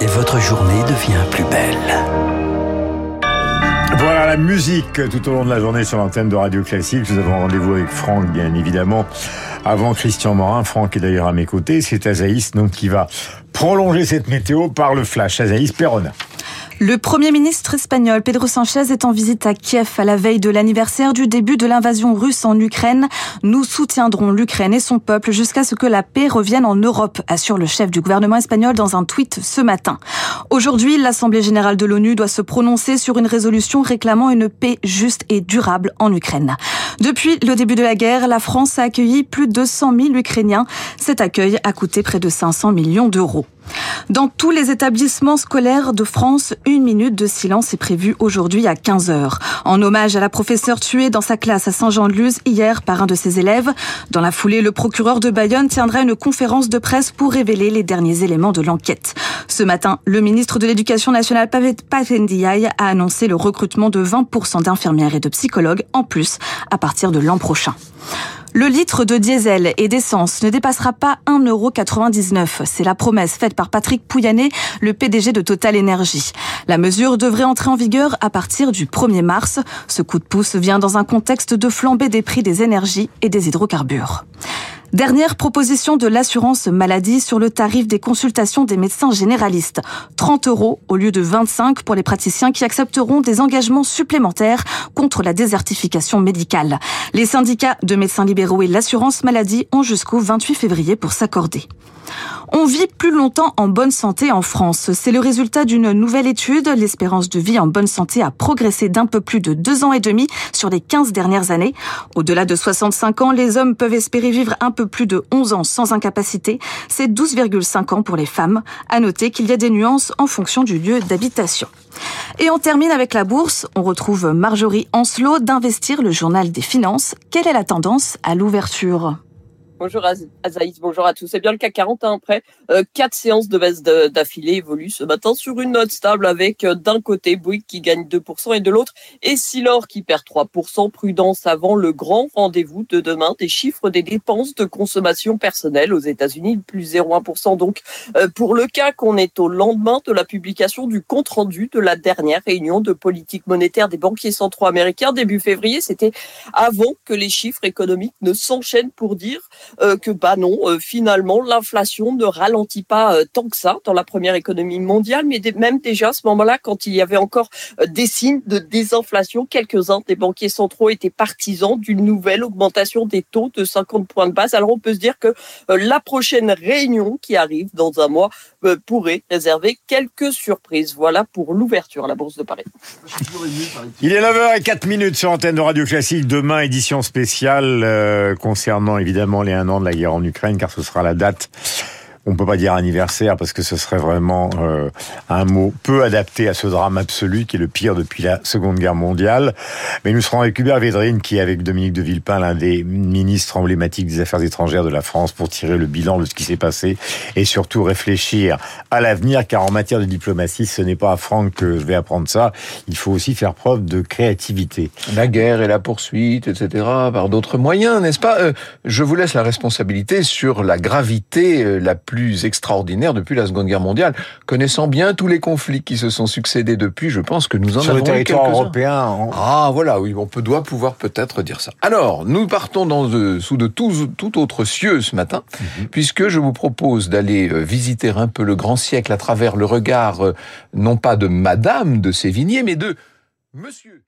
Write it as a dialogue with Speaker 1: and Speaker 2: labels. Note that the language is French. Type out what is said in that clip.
Speaker 1: et votre journée devient plus belle.
Speaker 2: Voilà la musique tout au long de la journée sur l'antenne de Radio Classique. Nous avons rendez-vous avec Franck, bien évidemment, avant Christian Morin. Franck est d'ailleurs à mes côtés. C'est Azaïs donc qui va prolonger cette météo par le flash. Azaïs Perrona.
Speaker 3: Le Premier ministre espagnol Pedro Sanchez est en visite à Kiev à la veille de l'anniversaire du début de l'invasion russe en Ukraine. Nous soutiendrons l'Ukraine et son peuple jusqu'à ce que la paix revienne en Europe, assure le chef du gouvernement espagnol dans un tweet ce matin. Aujourd'hui, l'Assemblée générale de l'ONU doit se prononcer sur une résolution réclamant une paix juste et durable en Ukraine. Depuis le début de la guerre, la France a accueilli plus de 100 000 Ukrainiens. Cet accueil a coûté près de 500 millions d'euros. Dans tous les établissements scolaires de France, une minute de silence est prévue aujourd'hui à 15 heures. En hommage à la professeure tuée dans sa classe à Saint-Jean-de-Luz hier par un de ses élèves. Dans la foulée, le procureur de Bayonne tiendra une conférence de presse pour révéler les derniers éléments de l'enquête. Ce matin, le ministre de l'Éducation nationale, Pavendiaï, a annoncé le recrutement de 20% d'infirmières et de psychologues en plus à partir de l'an prochain. Le litre de diesel et d'essence ne dépassera pas 1,99€. C'est la promesse faite par Patrick Pouyanné, le PDG de Total Energy. La mesure devrait entrer en vigueur à partir du 1er mars. Ce coup de pouce vient dans un contexte de flambée des prix des énergies et des hydrocarbures. Dernière proposition de l'assurance maladie sur le tarif des consultations des médecins généralistes. 30 euros au lieu de 25 pour les praticiens qui accepteront des engagements supplémentaires contre la désertification médicale. Les syndicats de médecins libéraux et l'assurance maladie ont jusqu'au 28 février pour s'accorder. On vit plus longtemps en bonne santé en France. C'est le résultat d'une nouvelle étude. L'espérance de vie en bonne santé a progressé d'un peu plus de deux ans et demi sur les 15 dernières années. Au-delà de 65 ans, les hommes peuvent espérer vivre un peu plus de 11 ans sans incapacité. C'est 12,5 ans pour les femmes. À noter qu'il y a des nuances en fonction du lieu d'habitation. Et on termine avec la bourse. On retrouve Marjorie Ancelot d'Investir, le journal des finances. Quelle est la tendance à l'ouverture?
Speaker 4: Bonjour Azaïs, bonjour à tous. C'est bien le CAC 40 hein, après euh, quatre séances de baisse d'affilée évoluent ce matin sur une note stable avec euh, d'un côté Bouygues qui gagne 2% et de l'autre Essilor qui perd 3%. Prudence avant le grand rendez-vous de demain des chiffres des dépenses de consommation personnelle aux États-Unis, plus 0,1% donc euh, pour le CAC. On est au lendemain de la publication du compte rendu de la dernière réunion de politique monétaire des banquiers centraux américains début février. C'était avant que les chiffres économiques ne s'enchaînent pour dire que bah non, euh, finalement l'inflation ne ralentit pas euh, tant que ça dans la première économie mondiale, mais même déjà à ce moment-là, quand il y avait encore des signes de désinflation, quelques-uns des banquiers centraux étaient partisans d'une nouvelle augmentation des taux de 50 points de base. Alors on peut se dire que la prochaine réunion qui arrive dans un mois pourrait réserver quelques surprises. Voilà pour l'ouverture à la Bourse de Paris.
Speaker 2: Il est 9h04 minutes sur antenne de Radio Classique. Demain, édition spéciale concernant évidemment les un an de la guerre en Ukraine, car ce sera la date on peut pas dire anniversaire parce que ce serait vraiment euh, un mot peu adapté à ce drame absolu qui est le pire depuis la Seconde Guerre mondiale. Mais nous serons avec Hubert Védrine qui est avec Dominique de Villepin, l'un des ministres emblématiques des Affaires étrangères de la France, pour tirer le bilan de ce qui s'est passé et surtout réfléchir à l'avenir, car en matière de diplomatie, ce n'est pas à Franck que je vais apprendre ça. Il faut aussi faire preuve de créativité.
Speaker 5: La guerre et la poursuite, etc., par d'autres moyens, n'est-ce pas? Euh, Je vous laisse la responsabilité sur la gravité euh, la plus extraordinaire depuis la Seconde Guerre mondiale. Connaissant bien tous les conflits qui se sont succédés depuis, je pense que nous en
Speaker 2: Sur
Speaker 5: avons
Speaker 2: le territoire européen.
Speaker 5: Ah voilà, oui, on peut, doit pouvoir peut-être dire ça. Alors, nous partons dans de, sous de tout, tout autre cieux ce matin, mhm. puisque je vous propose d'aller euh, visiter un peu le grand siècle à travers le regard, euh, non pas de Madame de Sévigné, mais de Monsieur.